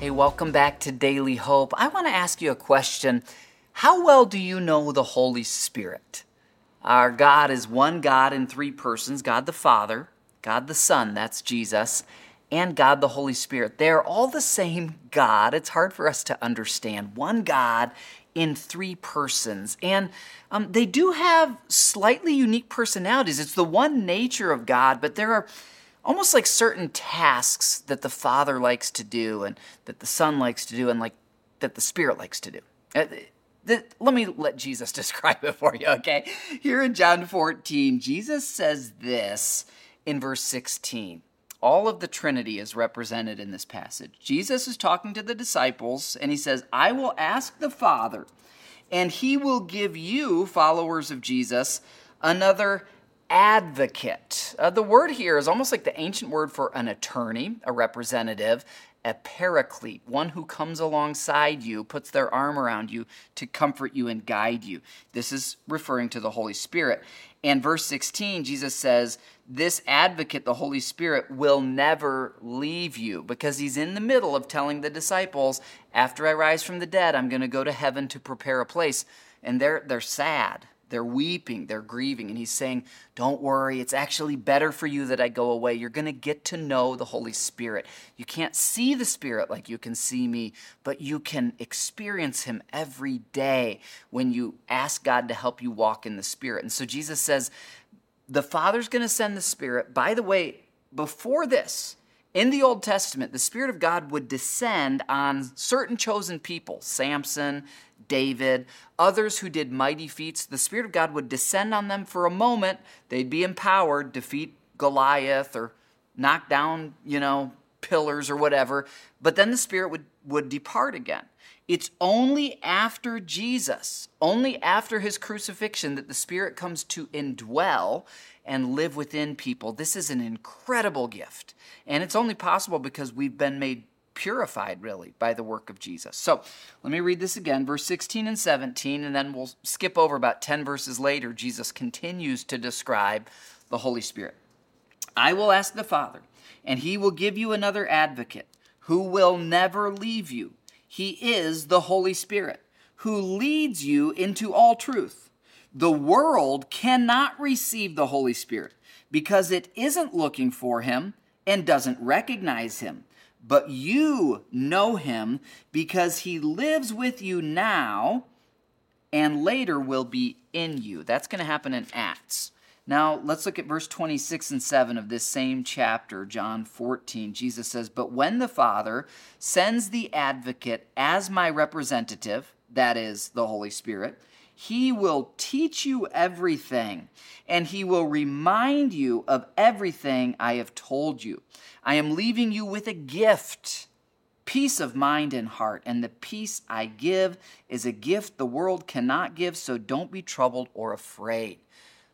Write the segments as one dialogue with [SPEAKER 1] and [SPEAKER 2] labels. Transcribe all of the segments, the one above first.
[SPEAKER 1] Hey, welcome back to Daily Hope. I want to ask you a question. How well do you know the Holy Spirit? Our God is one God in three persons God the Father, God the Son, that's Jesus, and God the Holy Spirit. They're all the same God. It's hard for us to understand. One God in three persons. And um, they do have slightly unique personalities. It's the one nature of God, but there are almost like certain tasks that the Father likes to do and that the Son likes to do and like that the Spirit likes to do. Uh, let me let Jesus describe it for you, okay? Here in John 14, Jesus says this in verse 16. All of the Trinity is represented in this passage. Jesus is talking to the disciples and he says, I will ask the Father, and he will give you, followers of Jesus, another advocate. Uh, the word here is almost like the ancient word for an attorney, a representative, a paraclete, one who comes alongside you, puts their arm around you to comfort you and guide you. This is referring to the Holy Spirit. And verse 16, Jesus says, This advocate, the Holy Spirit, will never leave you because he's in the middle of telling the disciples, After I rise from the dead, I'm going to go to heaven to prepare a place. And they're, they're sad they're weeping, they're grieving. And he's saying, Don't worry, it's actually better for you that I go away. You're going to get to know the Holy Spirit. You can't see the Spirit like you can see me, but you can experience him every day when you ask God to help you walk in the Spirit. And so Jesus says, The Father's going to send the Spirit. By the way, before this, in the Old Testament, the Spirit of God would descend on certain chosen people Samson, David, others who did mighty feats. The Spirit of God would descend on them for a moment. They'd be empowered, defeat Goliath or knock down, you know, pillars or whatever. But then the Spirit would, would depart again. It's only after Jesus, only after his crucifixion, that the Spirit comes to indwell and live within people. This is an incredible gift. And it's only possible because we've been made purified, really, by the work of Jesus. So let me read this again, verse 16 and 17, and then we'll skip over about 10 verses later. Jesus continues to describe the Holy Spirit. I will ask the Father, and he will give you another advocate who will never leave you. He is the Holy Spirit who leads you into all truth. The world cannot receive the Holy Spirit because it isn't looking for him and doesn't recognize him but you know him because he lives with you now and later will be in you. That's going to happen in Acts. Now, let's look at verse 26 and 7 of this same chapter, John 14. Jesus says, But when the Father sends the advocate as my representative, that is the Holy Spirit, he will teach you everything, and he will remind you of everything I have told you. I am leaving you with a gift peace of mind and heart. And the peace I give is a gift the world cannot give, so don't be troubled or afraid.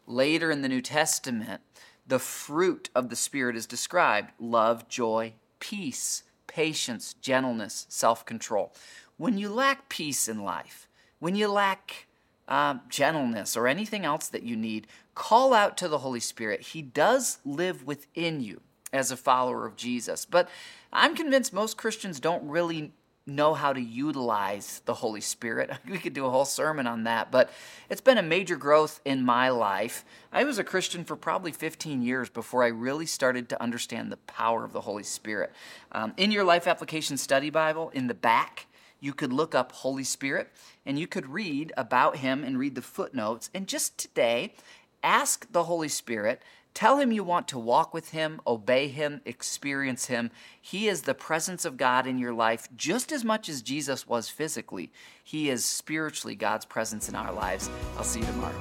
[SPEAKER 1] Later in the New Testament, the fruit of the Spirit is described love, joy, peace, patience, gentleness, self control. When you lack peace in life, when you lack uh, gentleness, or anything else that you need, call out to the Holy Spirit. He does live within you as a follower of Jesus. But I'm convinced most Christians don't really know how to utilize the Holy Spirit. We could do a whole sermon on that, but it's been a major growth in my life. I was a Christian for probably 15 years before I really started to understand the power of the Holy Spirit. Um, in your Life Application Study Bible, in the back, you could look up Holy Spirit and you could read about him and read the footnotes. And just today, ask the Holy Spirit. Tell him you want to walk with him, obey him, experience him. He is the presence of God in your life just as much as Jesus was physically. He is spiritually God's presence in our lives. I'll see you tomorrow.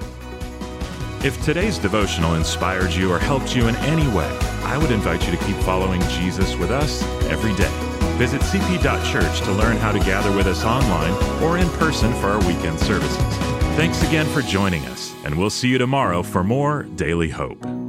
[SPEAKER 2] If today's devotional inspired you or helped you in any way, I would invite you to keep following Jesus with us every day. Visit cp.church to learn how to gather with us online or in person for our weekend services. Thanks again for joining us, and we'll see you tomorrow for more Daily Hope.